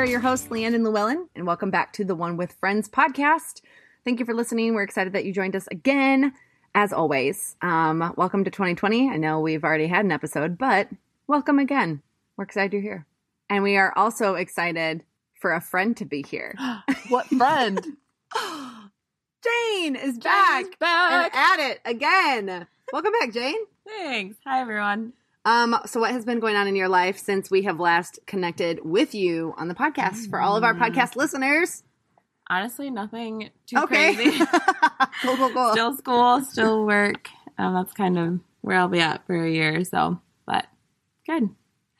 Are your hosts, Leann and Llewellyn, and welcome back to the One with Friends podcast. Thank you for listening. We're excited that you joined us again, as always. Um, welcome to 2020. I know we've already had an episode, but welcome again. We're excited you're here. And we are also excited for a friend to be here. What friend? Jane is back, and back. at it again. Welcome back, Jane. Thanks. Hi, everyone. Um, so what has been going on in your life since we have last connected with you on the podcast for all of our podcast listeners? Honestly, nothing too Okay. crazy. Cool, cool, cool. still school, still work. Um, that's kind of where I'll be at for a year. or So, but good.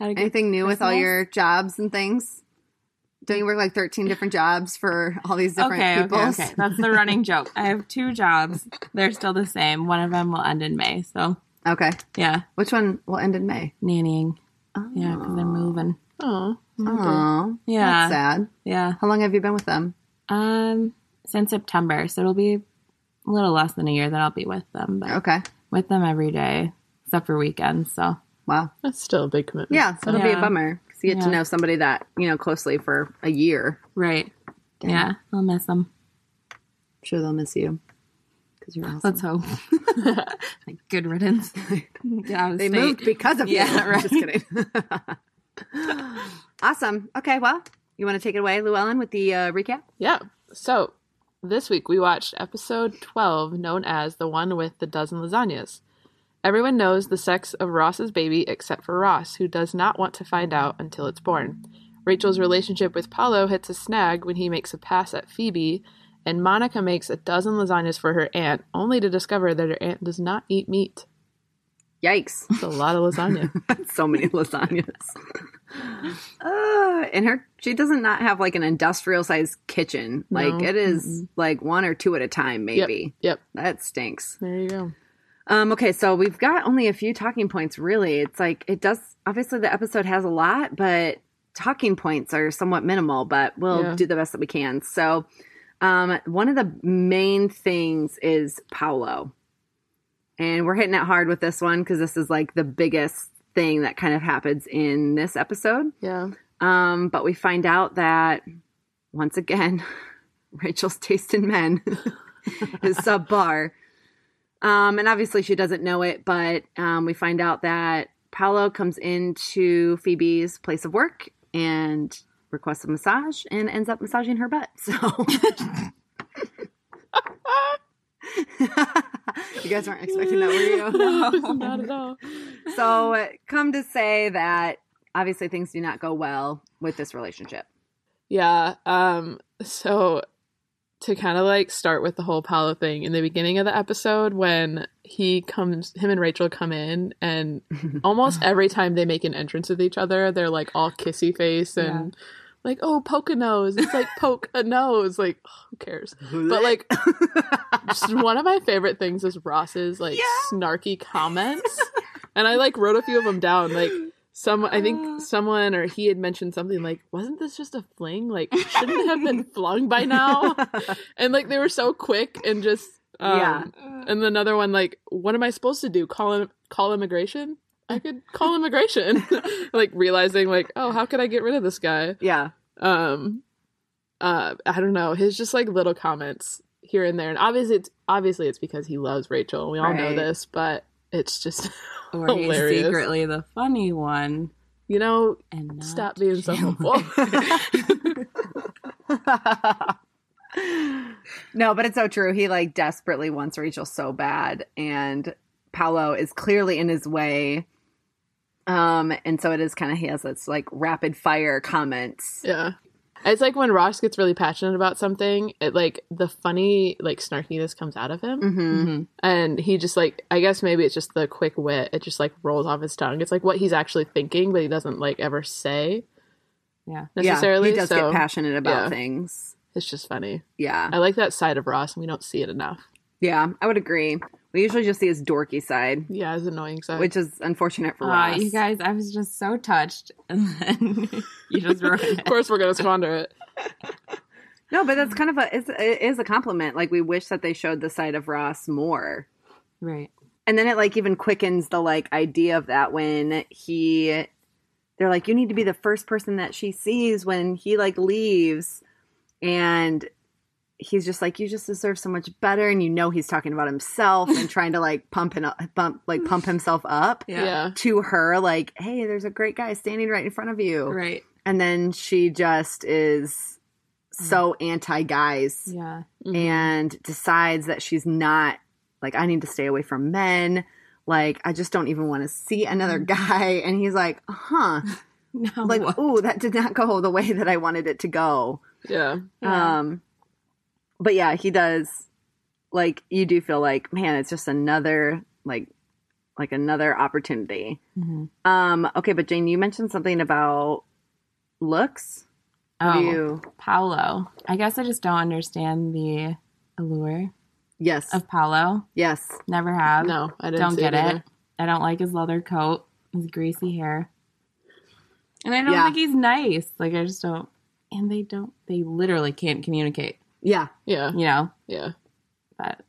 Had a good Anything new with all your jobs and things? Don't you work like 13 different jobs for all these different Okay, people? okay, okay. That's the running joke. I have two jobs. They're still the same. One of them will end in May. So, Okay. yeah, Which one will end in May? nannying. Yeah, because they're moving. Oh, Oh, Yeah, that's sad. yeah. How long have you been with them? Um, since September, so it'll be a little less than a year that I'll be with them. But Okay. with them every day except for weekends. So Wow. that's still a big commitment. Yeah, so it'll be a bummer because you get to know somebody that, you know, closely for a year. right, Damn. yeah, I'll miss them. I'm sure they'll miss you because you're awesome. Let's hope. like good riddance. Get out of They state. moved because of you. Yeah, right. Just kidding. awesome. Okay, well, you want to take it away, Llewellyn, with the uh, recap? Yeah. So this week we watched episode 12, known as the one with the dozen lasagnas. Everyone knows the sex of Ross's baby except for Ross, who does not want to find out until it's born. Rachel's relationship with Paolo hits a snag when he makes a pass at Phoebe, and Monica makes a dozen lasagnas for her aunt, only to discover that her aunt does not eat meat. Yikes. It's a lot of lasagna. so many lasagnas. Uh, and her, she doesn't not have like an industrial sized kitchen. Like No. it is like one or two at a time, maybe. yep. That stinks. There you go. Um, okay, so we've got only a few talking points, really. It's like it does, obviously, the episode has a lot, but talking points are somewhat minimal, but we'll Yeah. do the best that we can. So, um, one of the main things is Paolo. And we're hitting it hard with this one because this is like the biggest thing that kind of happens in this episode. Yeah. Um, but we find out that once again, Rachel's taste in men is subpar. Um, and obviously she doesn't know it, but um, we find out that Paolo comes into Phoebe's place of work and requests a massage and ends up massaging her butt. So you guys weren't expecting that, were you? Not at all. So, come to say that obviously things do not go well with this relationship. Yeah. Um. So to kind of like start with the whole Paolo thing in the beginning of the episode when he comes, him and Rachel come in, and almost every time they make an entrance with each other, they're like all kissy face and. Like oh poke a nose. It's like poke a nose. Like who cares? But like just one of my favorite things is Ross's like Yeah. snarky comments. And I like wrote a few of them down. Like some I Uh. think someone or he had mentioned something like wasn't this just a fling? Like shouldn't it have been flung by now? And like they were so quick and just um, Yeah. and another one like what am I supposed to do? Call him call immigration? I could call immigration. Like realizing like oh how could I get rid of this guy? Yeah. Um uh i don't know his just like little comments here and there and obviously it's obviously it's because he loves rachel we all know this but it's just Or he's Hilarious. secretly the funny one. you know And stop being so Chandler. hopeful no, but it's so true. He like desperately wants Rachel so bad, and Paolo is clearly in his way. Um, and so it is kind of he has this like rapid fire comments. yeah It's like when Ross gets really passionate about something, it like the funny like snarkiness comes out of him. hmm Mhm. And he just like I guess maybe it's just the quick wit. It just like rolls off his tongue. It's like what he's actually thinking, but he doesn't like ever say Yeah. necessarily. Yeah, he does so get passionate about yeah. things. it's just funny. Yeah. I like that side of Ross and we don't see it enough. Yeah, I would agree. We usually just see his dorky side, Yeah, his annoying side. which is unfortunate for ah, Aw, Ross. you guys, I was just so touched, and then you just ruined of course we're gonna squander it. No, but that's kind of a it's, it is a compliment. Like we wish that they showed the side of Ross more. Right. And then it like even quickens the like idea of that when he they're like you need to be the first person that she sees when he like leaves and he's just like you just deserve so much better and you know he's talking about himself and trying to like pump and pump like pump himself up Yeah. to her like hey there's a great guy standing right in front of you Right. and then she just is so anti guys Yeah. Mhm. and decides that she's not like I need to stay away from men. Like I just don't even want to see another guy. And he's like, huh, No. like oh that did not go the way that I wanted it to go. yeah. Yeah. Um, but yeah, he does. Like you do feel like man, it's just another like like another opportunity. Mhm. Um, okay, but Jane, you mentioned something about looks. What Oh, you? Paolo. I guess I just don't understand the allure Yes, of Paolo. yes, Never have. No, I didn't don't get it. it. I don't like his leather coat, his greasy hair, and I don't Yeah. think he's nice. Like I just don't. And they don't. They literally can't communicate. Yeah. Yeah. You know. Yeah. But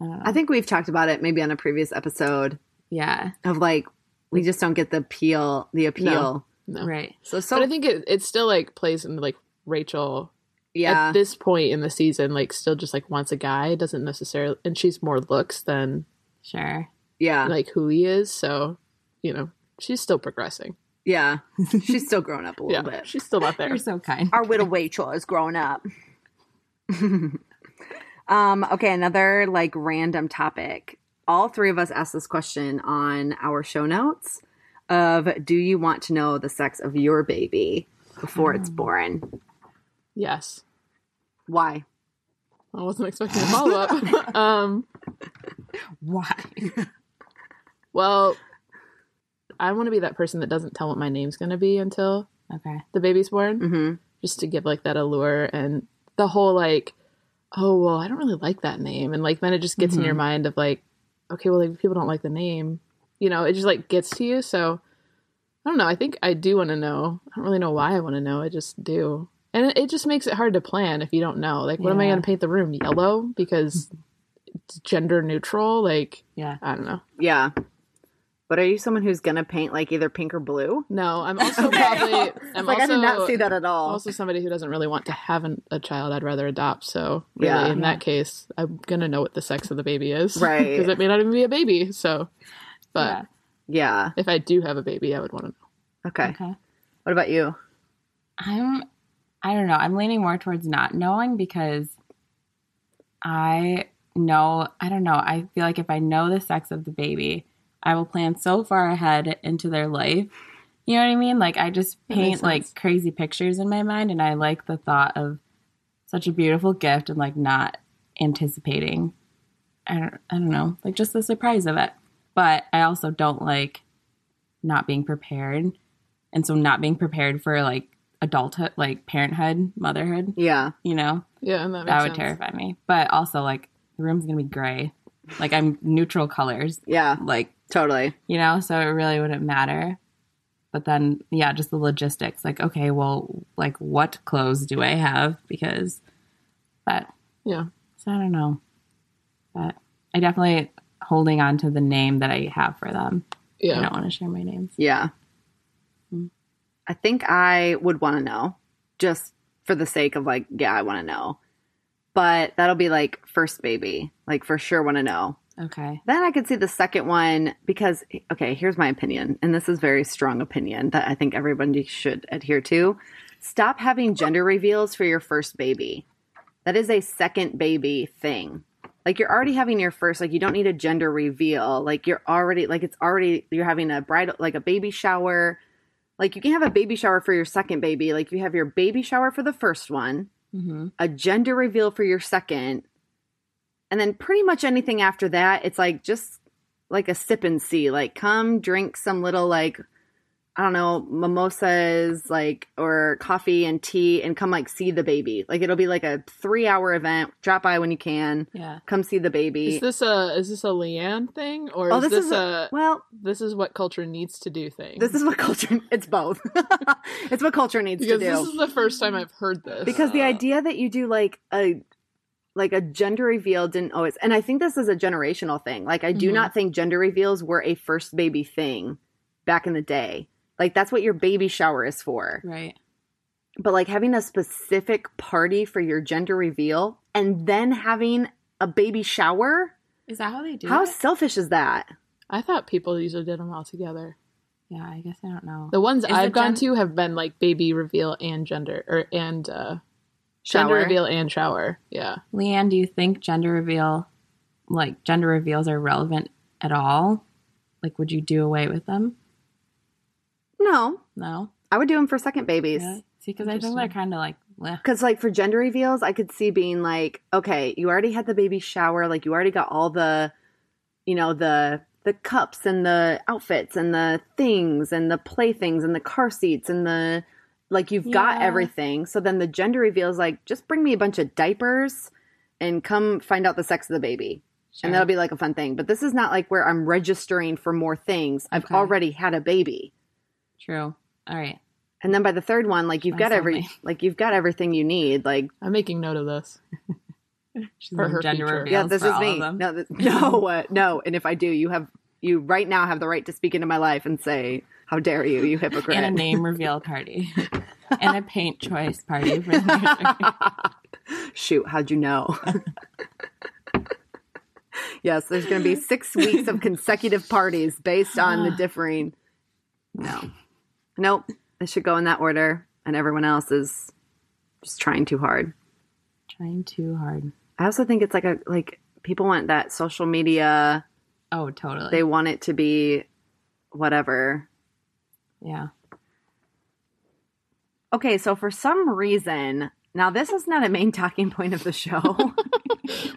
I don't know. I think we've talked about it maybe on a previous episode yeah. of like we just don't get the appeal the appeal No. Right. so so but I think it, it still like plays in like Rachel yeah at this point in the season, like still just like wants a guy, doesn't necessarily and she's more looks than Sure. yeah like who he is. So, you know, she's still progressing. yeah she's still growing up a Yeah. little bit She's still not there. You're so kind. our widow Rachel is growing up um okay another like random topic all three of us asked this question on our show notes of do you want to know the sex of your baby before it's born Yes. why I wasn't expecting a follow up. um Why? well I want to be that person that doesn't tell what my name's gonna be until Okay. the baby's born. mm-hmm just to give like that allure and the whole like oh well i don't really like that name. And like then it just gets in your mm-hmm. mind of like okay well if people don't like the name. You know it just like gets to you. So i don't know. I think i do want to know. I don't really know why i want to know. I just do. And it, it just makes it hard to plan if you don't know. Like what am i going to paint the room yellow because it's gender neutral? Like Yeah. i don't know. Yeah but are you someone who's gonna paint like either pink or blue no i'm also probably i'm like also i did not see that at all also somebody who doesn't really want to have an, a child i'd rather adopt so really Yeah. in Yeah. that case i'm gonna know what the sex of the baby is Right. because it may not even be a baby so but Yeah. yeah if i do have a baby i would want to know okay Okay. what about you I'm I don't know. I'm leaning more towards not knowing because I know, I don't know. I feel like if I know the sex of the baby, I will plan so far ahead into their life. You know what I mean? Like I just paint like crazy pictures in my mind and I like the thought of such a beautiful gift and like not anticipating I don't I don't know, like just the surprise of it. But I also don't like not being prepared. And so not being prepared for like adulthood, like parenthood, motherhood, yeah you know, yeah and that, that would sense. terrify me. But also like the room's gonna be gray. Like I'm neutral colors. yeah Like, totally you know, so it really wouldn't matter. But then yeah, just the logistics. Like, okay, well, like what clothes do I have? Because but yeah so I don't know. But I definitely holding on to the name that I have for them. Yeah, I don't want to share my names. Yeah. Hmm. I think I would want to know just for the sake of like, yeah, I want to know. But that'll be like first baby, like for sure want to know. Okay. Then I could see the second one because, okay, here's my opinion. And this is very strong opinion that I think everybody should adhere to. Stop having gender reveals for your first baby. That is a second baby thing. Like you're already having your first, like you don't need a gender reveal. Like you're already, like it's already, you're having a bridal, like a baby shower. like you can have a baby shower for your second baby. Like you have your baby shower for the first one, Mm-hmm. a gender reveal for your second, and then pretty much anything after that, it's like just like a sip and see. Like come drink some little like I don't know mimosas like or coffee and tea, and come like see the baby. Like it'll be like a three hour event. Drop by when you can. Yeah. Come see the baby. Is this a is this a Leann thing or oh, is this, is a, well. this is what culture needs to do thing? This is what culture. It's both. it's what culture needs because to do. this is the first time I've heard this. because the Uh, idea that you do like a like a gender reveal didn't always and i think this is a generational thing like i do Mhm. not think gender reveals were a first baby thing back in the day like that's what your baby shower is for Right. but like having a specific party for your gender reveal and then having a baby shower Is that how they do it? how it? selfish is that I thought people usually did them all together. Yeah, I guess I don't know. The ones Is I've gone gen- to have been like baby reveal and gender or and uh gender reveal and shower. Yeah. Leann, do you think gender reveal, like gender reveals, are relevant at all? Like, would you do away with them? no No. i would do them for second babies Yeah. See, because I think they're kind of like. Because, like, for gender reveals, I could see being like, okay, you already had the baby shower, like, you already got all the, you know, the the cups and the outfits and the things and the playthings and the car seats and the like, you've got everything. So then the gender reveal is like, just bring me a bunch of diapers and come find out the sex of the baby, Sure. and that'll be like a fun thing. But this is not like where I'm registering for more things. I've Okay. already had a baby. true. All right. And then by the third one, like you've got every like you've got everything you need. Like I'm making note of this. She's For her gender reveals yeah, this is me. No, this, no, uh, no. And if I do, you have you right now have the right to speak into my life and say, "How dare you, you hypocrite!" and a name reveal party and a paint choice party for Shoot, how'd you know? yes, there's going to be six weeks of consecutive parties based on the differing. No, nope. It should go in that order, and everyone else is just trying too hard. trying too hard. I also think it's like a like people want that social media. Oh, totally. They want it to be whatever. Yeah. Okay, so for some reason, now this is not a main talking point of the show.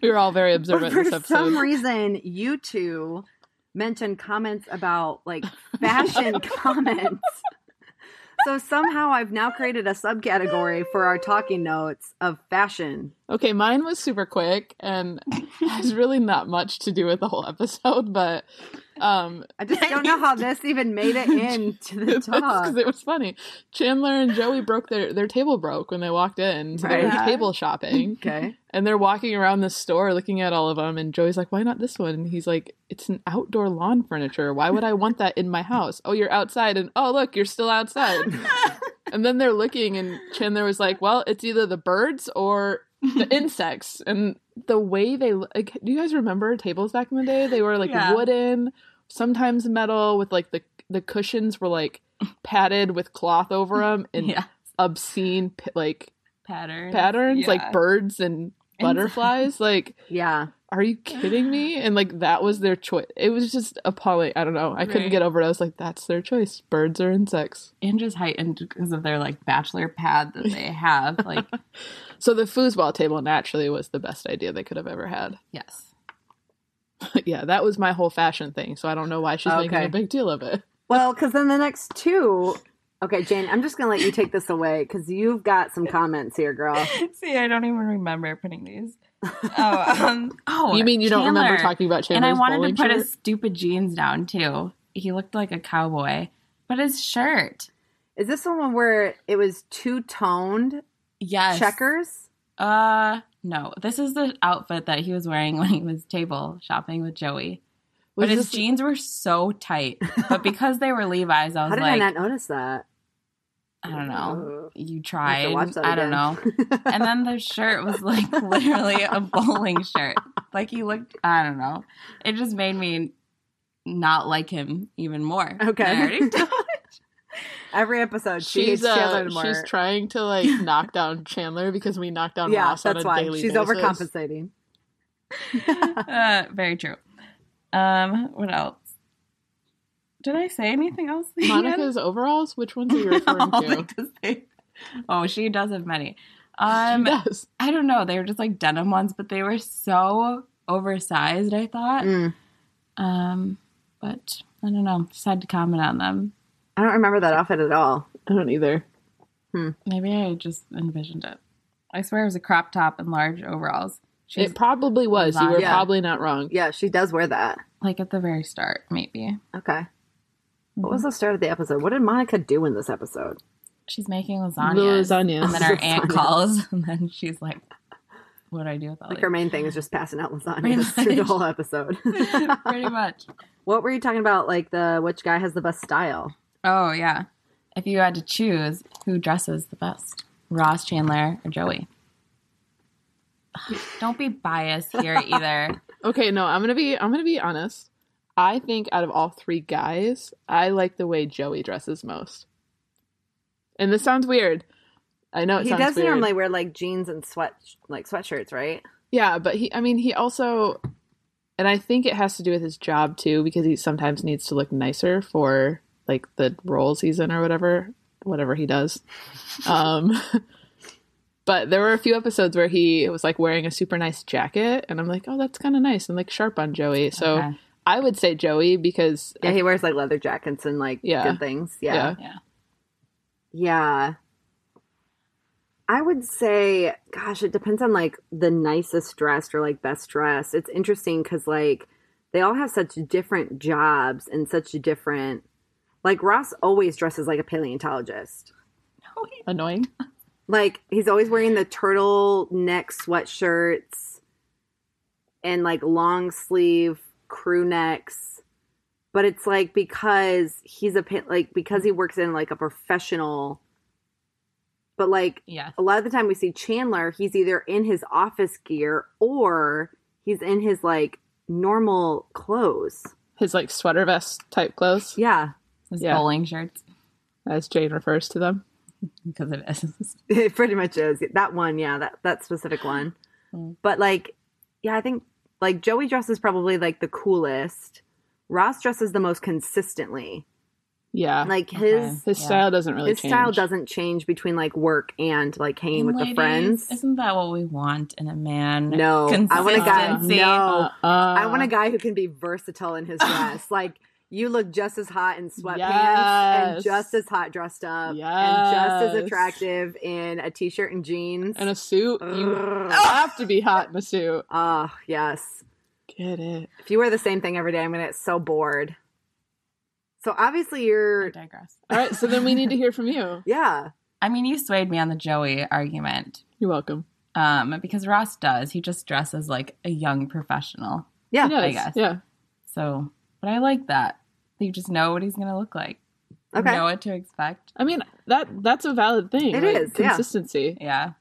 We were all very observant for some reason, you two mentioned comments about like fashion comments. So somehow I've now created a subcategory for our talking notes of fashion. Okay, mine was super quick and has really not much to do with the whole episode, but um I just don't know how this even made it into the talk. because it was funny. Chandler and Joey broke their their table broke when they walked in, so they were Right. table shopping, Okay. and they're walking around the store looking at all of them. And Joey's like, "Why not this one?" And he's like, "It's an outdoor lawn furniture. Why would I want that in my house? Oh, you're outside, and oh look, you're still outside." and then they're looking, and Chandler was like, "Well, it's either the birds or the insects." And the way they like, do you guys remember tables back in the day? They were like Yeah. wooden, sometimes metal, with like the the cushions were like padded with cloth over them and yeah. obscene like Pattern. patterns, Yeah. like birds and butterflies. like, Yeah. are you kidding me? And like that was their choice. It was just appalling. I don't know. I couldn't get over it. I was like, that's their choice. Birds or insects. and just heightened because of their like bachelor pad that they have. Like, So the foosball table naturally was the best idea they could have ever had. yes. yeah, that was my whole fashion thing. So I don't know why she's making a big deal of it. Well, because then the next two. Okay, Jane, I'm just going to let you take this away because you've got some comments here, girl. See, I don't even remember putting these. Oh, um, oh, you mean you don't remember talking about And I wanted to put shirt? his stupid jeans down too. He looked like a cowboy, but his shirt, Is this the one where it was two toned yes, checkers? Uh, no, this is the outfit that he was wearing when he was table shopping with Joey. Was but his this- jeans were so tight. but because they were Levi's, I was like, How did like, I not notice that? I don't know. You I tried. that I don't know. and then the shirt was like literally a bowling shirt. Like he looked, I don't know. It just made me not like him even more. Okay. I already told- Every episode, she She's hates Chandler uh, more. she's trying to like knock down Chandler because we knock down yeah, Ross on that's a why daily she's basis. overcompensating. uh, very true. Um, what else? Did I say anything else? Ian? Monica's overalls. Which ones are you referring to? like to say- oh, she does have many. She Um, does. I don't know. They were just like denim ones, but they were so oversized. I thought. Mm. Um, but I don't know. Just had to comment on them. I don't remember that outfit at all. I don't either. Hmm. Maybe I just envisioned it. I swear it was a crop top and large overalls. She's It probably was. You were Yeah. probably not wrong. Yeah, she does wear that. like at the very start, maybe. Okay. What was mm-hmm. the start of the episode? What did Monica do in this episode? She's making lasagna. The lasagnas. And then her aunt calls, and then she's like, "What do I do with all Like these?" her main thing is just passing out lasagna through the whole episode. Pretty much. what were you talking about? Like the which guy has the best style? Oh yeah. If you had to choose, who dresses the best, Ross, Chandler, or Joey? Don't be biased here either. Okay, no, I'm gonna be. I'm gonna be honest. I think out of all three guys, I like the way Joey dresses most. And this sounds weird. I know it he sounds does weird. normally wear like jeans and sweat like sweatshirts, right? Yeah, but he. I mean, he also, and I think it has to do with his job too, because he sometimes needs to look nicer for like the roles he's in or whatever, whatever he does. Um, but there were a few episodes where he was like wearing a super nice jacket, and I'm like, oh, that's kind of nice and like sharp on Joey. So Okay. I would say Joey because Yeah, he wears like leather jackets and like Yeah. good things. Yeah. Yeah. Yeah. Yeah. I would say, gosh, it depends on like the nicest dressed or like best dressed. It's interesting because like they all have such different jobs and such different. Like Ross always dresses like a paleontologist. annoying. Like he's always wearing the turtle neck sweatshirts and like long sleeve crew necks. But it's like because he's a like because he works in like a professional. But like Yeah. a lot of the time we see Chandler, he's either in his office gear or he's in his like normal clothes. His like sweater vest type clothes, Yeah. His Yeah. bowling shirts. as Jane refers to them. Because it is. It pretty much is. That one, yeah, that that specific one. Mm. But like yeah, I think like Joey dresses probably like the coolest. Ross dresses the most consistently. Yeah, Like Okay. his his yeah. style doesn't really his change. style doesn't change between like work and like hanging with the friends. Isn't that what we want in a man? No, I want a guy. No, Uh, I want a guy who can be versatile in his dress. like you look just as hot in sweatpants and just as hot dressed up and just as attractive in a t-shirt and jeans. and a suit. You Ugh. have to be hot in a suit. Oh, yes. Get it? If you wear the same thing every day, I'm gonna get so bored. So obviously you're digress. All right, so then we need to hear from you. yeah. I mean, you swayed me on the Joey argument. You're welcome. Um, because Ross does. He just dresses like a young professional. Yeah. I guess. Yeah. So, but I like that. You just know what he's going to look like. You Okay. know what to expect. I mean that that's a valid thing. It like, is, consistency. Yeah.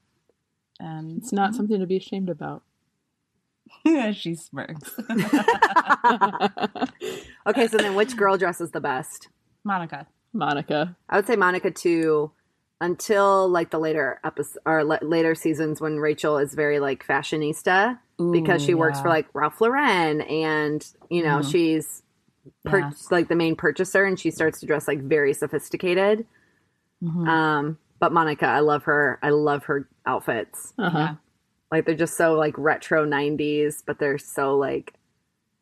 And It's not something to be ashamed about. she smirks. Okay, so then which girl dresses the best? Monica. Monica. I would say Monica too until like the later episode or la- later seasons when Rachel is very like fashionista because Ooh, she works for like Ralph Lauren and you know Mhm. she's pur- Yeah. like the main purchaser and she starts to dress like very sophisticated. Mhm. Um, but Monica, I love her. I love her outfits. Uh huh. Yeah. Like they're just so like retro '90s, but they're so like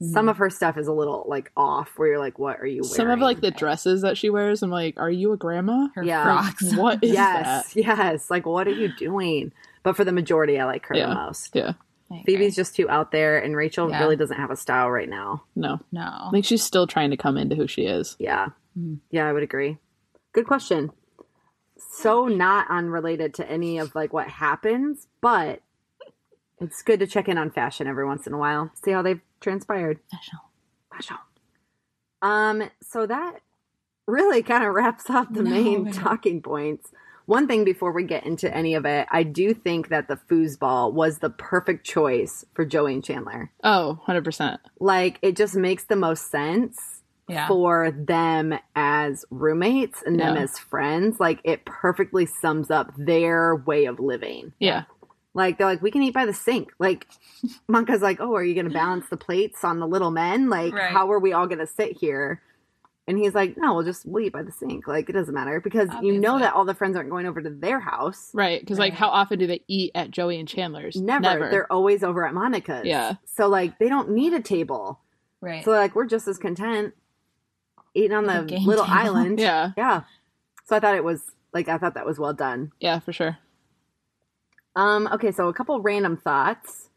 some of her stuff is a little like off. Where you're like, what are you wearing? Some of like the dresses that she wears, I'm like, are you a grandma? Her Yeah. frocks. What is yes, that? yes. Like, what are you doing? But for the majority, I like her Yeah. the most. Yeah. I agree. Phoebe's just too out there, and Rachel Yeah. really doesn't have a style right now. No. No. I think she's still trying to come into who she is. Yeah, Mhm. yeah, I would agree. Good question. So not unrelated to any of like what happens, but it's good to check in on fashion every once in a while, see how they've transpired. Fashion. Fashion. Um, so that really kind of wraps up the No, main talking points. One thing before we get into any of it, I do think that the foosball was the perfect choice for Joey and Chandler. Oh, 100%. Like, it just makes the most sense Yeah. for them as roommates and them Yeah. as friends. Like, it perfectly sums up their way of living. Yeah. Like, they're like, we can eat by the sink. Like, Monica's like, oh, are you going to balance the plates on the little men? Like, Right. how are we all going to sit here And he's like, no, we'll just we'll eat by the sink. Like, it doesn't matter because you know that all the friends aren't going over to their house. Right. Because, like, how often do they eat at Joey and Chandler's? Never. They're always over at Monica's. Yeah. So, like, they don't need a table. Right. So, like, we're just as content eating on the little table. island. Yeah. Yeah. So I thought it was, like, I thought that was well done. Yeah, for sure. Um, okay, so a couple random thoughts.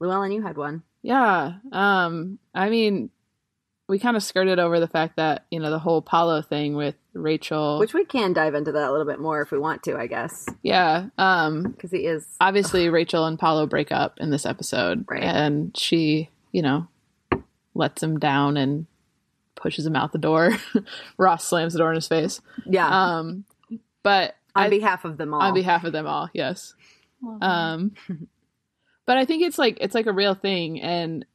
Llewellyn, you had one. Yeah. Um, I mean, we kind of skirted over the fact that, you know, the whole Paolo thing with Rachel. Which we can dive into that a little bit more if we want to, I guess. yeah. Um, Because he is. obviously Rachel and Paolo break up in this episode. Right. And she, you know, lets him down and pushes him out the door. Ross slams the door in his face. Yeah. Um, but on I- behalf of them all. on behalf of them all, yes. Um, but I think it's like it's like a real thing, and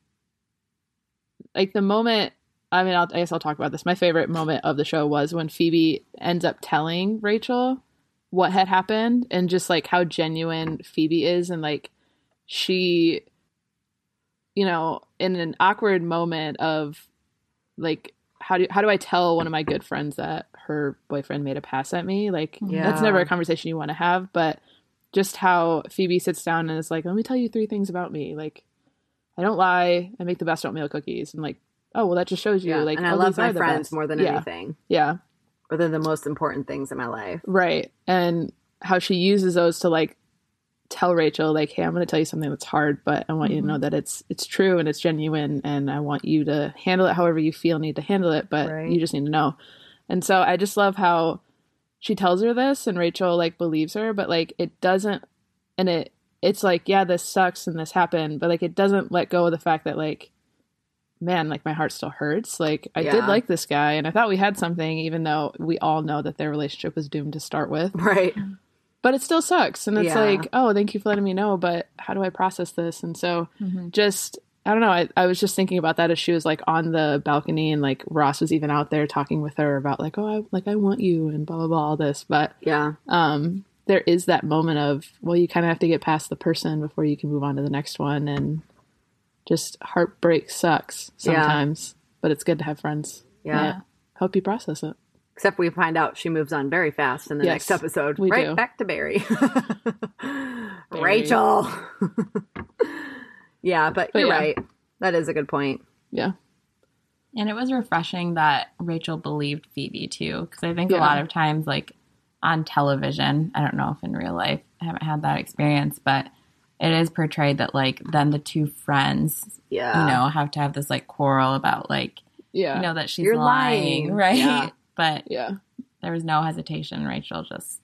like the moment. I mean, I'll, I guess I'll talk about this. My favorite moment of the show was when Phoebe ends up telling Rachel what had happened, and just like how genuine Phoebe is, and like she, you know, in an awkward moment of like how do how do I tell one of my good friends that her boyfriend made a pass at me? Like Yeah. that's never a conversation you want to have, but just how Phoebe sits down and is like, "Let me tell you three things about me. Like, I don't lie. I make the best oatmeal cookies." And like, oh well, that just shows you. yeah. Like, and I oh, love my friends best. more than yeah. anything. Yeah, Or they're the most important things in my life. right. And how she uses those to like tell Rachel, like, "Hey, I'm going to tell you something that's hard, but I want you to know mm-hmm. that it's it's true and it's genuine, and I want you to handle it however you feel need to handle it, but Right. you just need to know." And so I just love how she tells her this, and Rachel like believes her, but like it doesn't, and it it's like, yeah, this sucks and this happened, but like it doesn't let go of the fact that like, man, like my heart still hurts. Like I did like this guy, and I thought we had something, even though we all know that their relationship was doomed to start with Right. but it still sucks and it's Yeah. like oh thank you for letting me know but how do i process this and so Mhm. just i don't know I, I was just thinking about that as she was like on the balcony and like ross was even out there talking with her about like oh I, like i want you and blah blah blah all this but Yeah. um there is that moment of well you kind of have to get past the person before you can move on to the next one and just heartbreak sucks Yeah. sometimes but it's good to have friends Yeah. that help you process it Except we find out she moves on very fast in the Yes, next episode. we right do. back to Barry. Rachel. yeah, but, But you're yeah. right. That is a good point. yeah And it was refreshing that Rachel believed Phoebe too, because I think Yeah. a lot of times, like on television, I don't know if in real life, I haven't had that experience, but it is portrayed that like then the two friends, Yeah. you know, have to have this like quarrel about like, yeah you know, that she's You're lying, lying. right? Yeah. But yeah there was no hesitation. Rachel just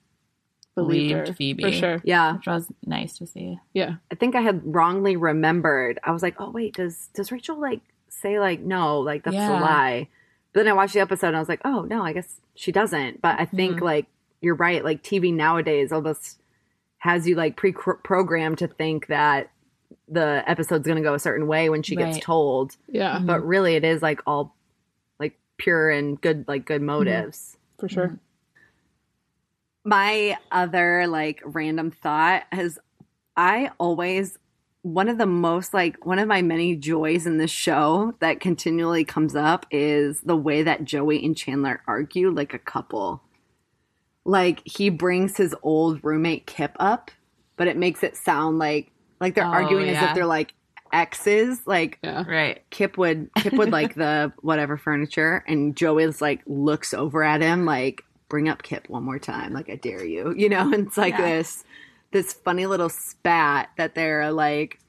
Believed believed Phoebe. for sure Yeah. which was nice to see. yeah I think I had wrongly remembered. I was like, oh wait, does does Rachel like say like no, like that's a lie? But then I watched the episode and I was like, oh no, I guess she doesn't. But I think Mhm. like you're right. Like TV nowadays almost has you like pre-programmed to think that the episode's going to go a certain way when she gets told. yeah Mhm. But really, it is like all like pure and good, like good motives. for sure my other like random thought is I always one of the most like one of my many joys in this show that continually comes up is the way that Joey and Chandler argue like a couple. Like he brings his old roommate Kip up, but it makes it sound like like they're Oh, arguing as yeah. if they're like exes. Like yeah Right. Kip would Kip would like the whatever furniture, and Joey's like looks over at him like, "Bring up Kip one more time, like I dare you," you know. And it's like Yeah. this this funny little spat that they're like,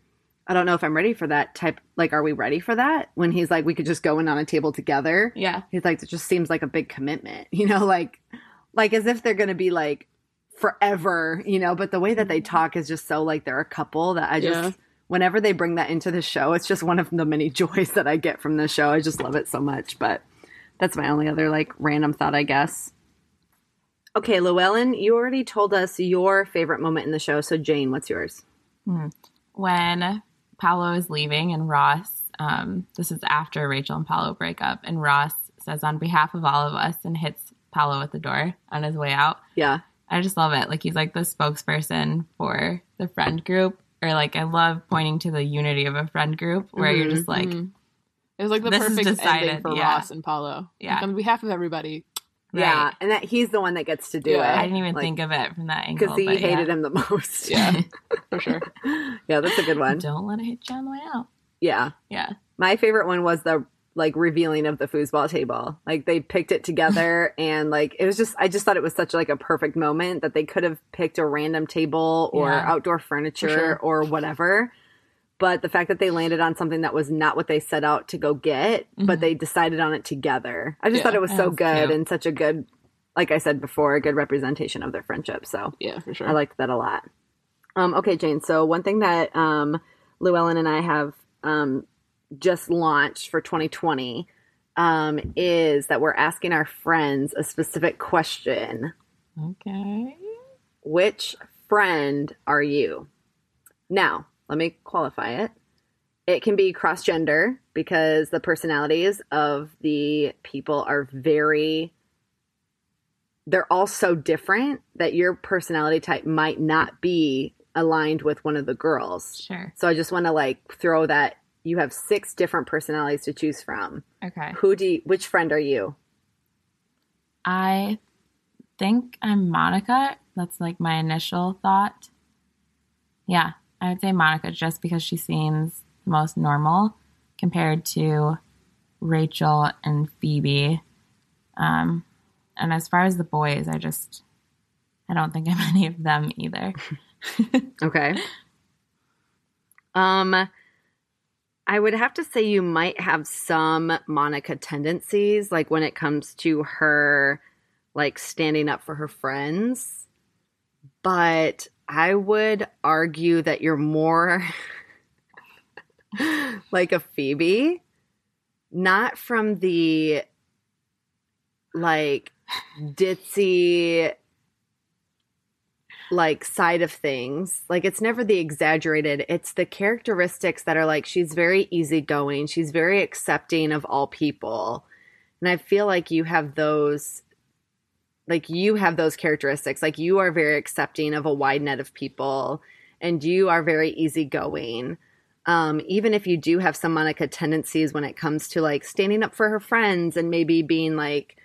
I don't know if I'm ready for that type. Like, are we ready for that? When he's like, we could just go in on a table together. Yeah. He's like, it just seems like a big commitment, you know, like like as if they're gonna be like forever, you know. But the way that they talk is just so like they're a couple that I just Yeah. whenever they bring that into the show, it's just one of the many joys that I get from the show. I just love it so much. But that's my only other like random thought, I guess. Okay, Llewellyn, you already told us your favorite moment in the show. So Jane, what's yours? when Paolo is leaving and Ross, um, this is after Rachel and Paolo break up, and Ross says on behalf of all of us and hits Paolo at the door on his way out. Yeah. I just love it. Like he's like the spokesperson for the friend group, or like I love pointing to the unity of a friend group where you're Mhm, just like, mhm. It was like the perfect ending for yeah. Ross and Paolo. Yeah. Like, on behalf of everybody. Yeah, and that he's the one that gets to do Yeah. it. I didn't even Like, think of it from that angle. because he hated yeah. him the most. Yeah, for sure. yeah, that's a good one. Don't let it hit you on the way out. Yeah, Yeah. my favorite one was the like revealing of the foosball table. Like they picked it together, and like it was just I just thought it was such like a perfect moment that they could have picked a random table or Yeah. outdoor furniture sure. or whatever. But the fact that they landed on something that was not what they set out to go get, but Mhm. they decided on it together. I just Yeah, thought it was so was good cute. and such a good, like I said before, a good representation of their friendship. So Yeah, for sure. I liked that a lot. Um, okay, Jane. So one thing that um, Llewellyn and I have um, just launched for 2020 um, is that we're asking our friends a specific question. Okay. Which friend are you? Now, let me qualify it. It can be cross gender because the personalities of the people are very they're all so different that your personality type might not be aligned with one of the girls. Sure. So I just want to like throw that you have six different personalities to choose from. Okay. Who do you, which friend are you? I think I'm Monica. That's like my initial thought. Yeah, I would say Monica just because she seems most normal compared to Rachel and Phoebe. Um, and as far as the boys, I just I don't think I'm any of them either. Okay. Um I would have to say you might have some Monica tendencies like when it comes to her like standing up for her friends. But I would argue that you're more like a Phoebe, not from the like ditzy like side of things. Like it's never the exaggerated. It's the characteristics that are like she's very easygoing. She's very accepting of all people. And I feel like you have those like you have those characteristics. Like you are very accepting of a wide net of people and you are very easygoing. Um, even if you do have some Monica tendencies when it comes to like standing up for her friends and maybe being like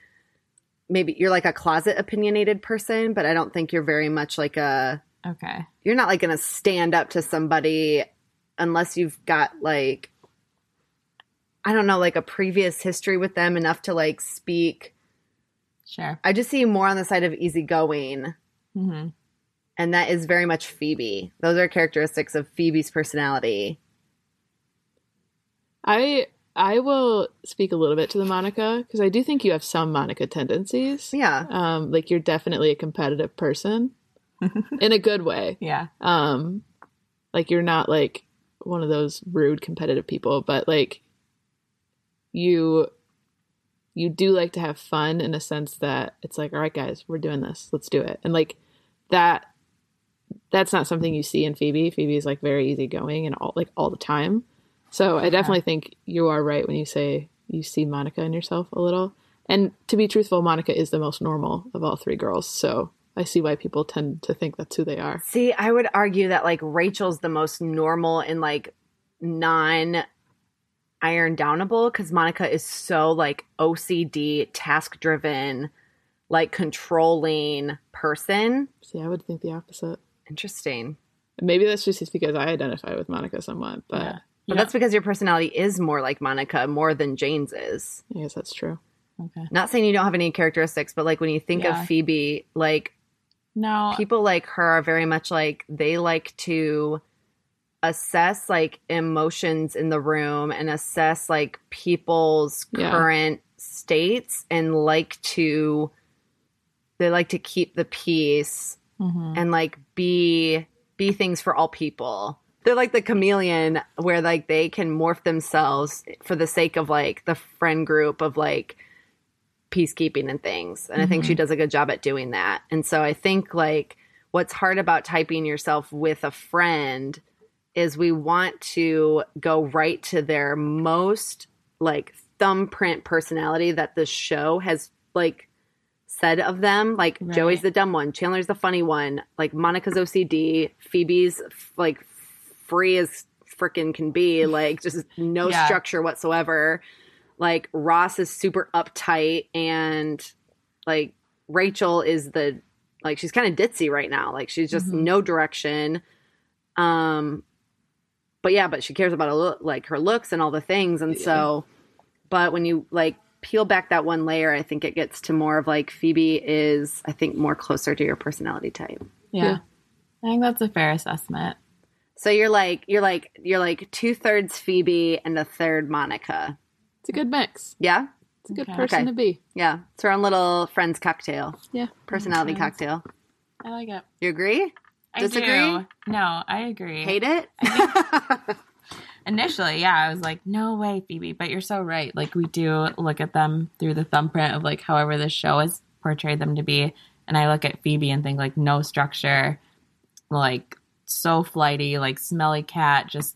maybe you're like a closet opinionated person, but I don't think you're very much like a Okay. you're not like going to stand up to somebody unless you've got like I don't know like a previous history with them enough to like speak. Sure. I just see you more on the side of easygoing hmm and that is very much Phoebe. Those are characteristics of Phoebe's personality. I I will speak a little bit to the Monica because I do think you have some Monica tendencies. Yeah. Um, like you're definitely a competitive person in a good way. Yeah. Um, like you're not like one of those rude competitive people, but like you you do like to have fun in a sense that it's like, all right, guys, we're doing this. Let's do it. And like that that's not something you see in Phoebe. Phoebe is like very easygoing and all like all the time. So I definitely think you are right when you say you see Monica in yourself a little. And to be truthful, Monica is the most normal of all three girls. So I see why people tend to think that's who they are. See, I would argue that like Rachel's the most normal and like non iron downable because Monica is so like OCD, task driven, like controlling person. See, I would think the opposite. Interesting. Maybe that's just because I identify with Monica somewhat, but Yeah. But that's because your personality is more like Monica more than Jane's is. I guess that's true. Okay. Not saying you don't have any characteristics, but like when you think Yeah. of Phoebe, like No. people like her are very much like they like to assess like emotions in the room and assess like people's Yeah. current states and like to they like to keep the peace Mhm. and like be be things for all people. They're like the chameleon where like they can morph themselves for the sake of like the friend group of like peacekeeping and things. And I think she mm-hmm. does a good job at doing that. And so I think like what's hard about typing yourself with a friend is we want to go right to their most like thumbprint personality that the show has like said of them. Like Right. Joey's the dumb one, Chandler's the funny one, like Monica's OCD, Phoebe's like free as freaking can be. Like just no Yeah. structure whatsoever. Like Ross is super uptight and like Rachel is the like she's kind of ditzy right now. Like she's just Mhm. no direction. Um but yeah, but she cares about a look, like her looks and all the things and so but when you like peel back that one layer, I think it gets to more of like Phoebe is I think more closer to your personality type. Yeah. Yeah. I think that's a fair assessment. So you're like you're like you're like two thirds Phoebe and a third Monica. It's a good mix. Yeah? It's a good Okay. person Okay. to be. Yeah. It's our own little friends cocktail. Yeah. Personality Okay. cocktail. I like it. You agree? I Disagree? do. No, I agree. Hate it? Initially, yeah, I was like, no way, Phoebe. But you're so right. Like, we do look at them through the thumbprint of like however the show has portrayed them to be. And I look at Phoebe and think like no structure, like so flighty, like smelly cat, just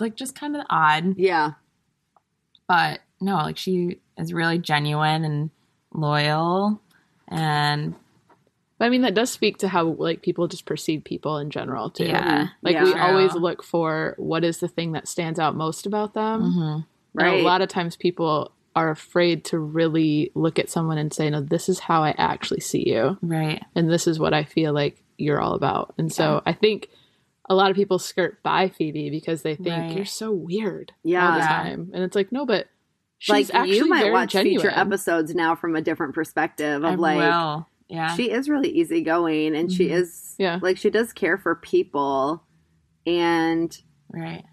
like just kind of odd. yeah. But no, like she is really genuine and loyal and But I mean, that does speak to how like people just perceive people in general too. yeah. Like Yeah. we True. always look for what is the thing that stands out most about them. Mhm. And Right. a lot of times people are afraid to really look at someone and say, "No, this is how I actually see you, Right. and this is what I feel like you're all about." And so I think a lot of people skirt by Phoebe because they think Right. you're so weird all Yeah. the time, and it's like, no, but she's like actually you might very watch genuine. future episodes now from a different perspective I of like will. Yeah. she is really easygoing and she Mhm. is Yeah. like she does care for people and right.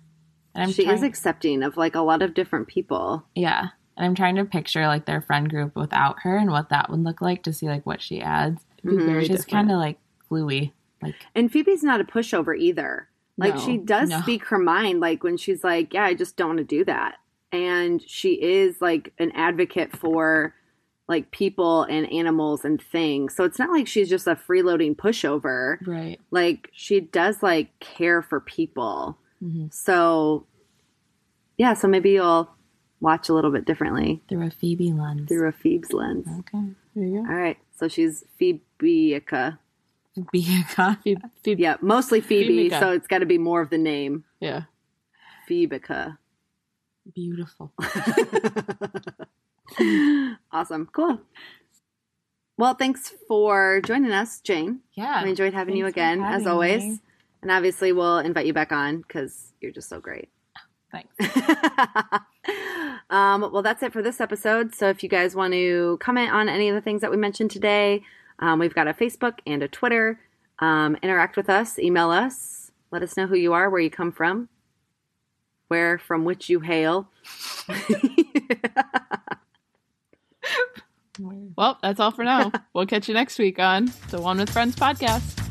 And I'm she is accepting of like a lot of different people. Yeah. And I'm trying to picture like their friend group without her and what that would look like to see like what she adds. It'd be Mhm. She's different. kind of like gluey. Like, And Phoebe's not a pushover either. Like No. she does No. speak her mind like when she's like, "Yeah, I just don't want to do that." And she is like an advocate for like people and animals and things. So it's not like she's just a freeloading pushover. right. Like she does like care for people. hmm So yeah, so maybe you'll watch a little bit differently Through a Phoebe lens. through a Phoebe's lens. okay. There you go. All right. So she's Phoebeica. Phoebe, Phoebe, Yeah, mostly Phoebe, so it's got to be more of the name. yeah. Phoebica. Beautiful. awesome. Cool. Well, thanks for joining us, Jane. Yeah. We enjoyed having you again, as always. me. And obviously, we'll invite you back on because you're just so great. Thanks. um, well, that's it for this episode. So if you guys want to comment on any of the things that we mentioned today, um, we've got a Facebook and a Twitter. Um, interact with us, email us, let us know who you are, where you come from, where from which you hail. Well, that's all for now. we'll catch you next week on the One with Friends podcast.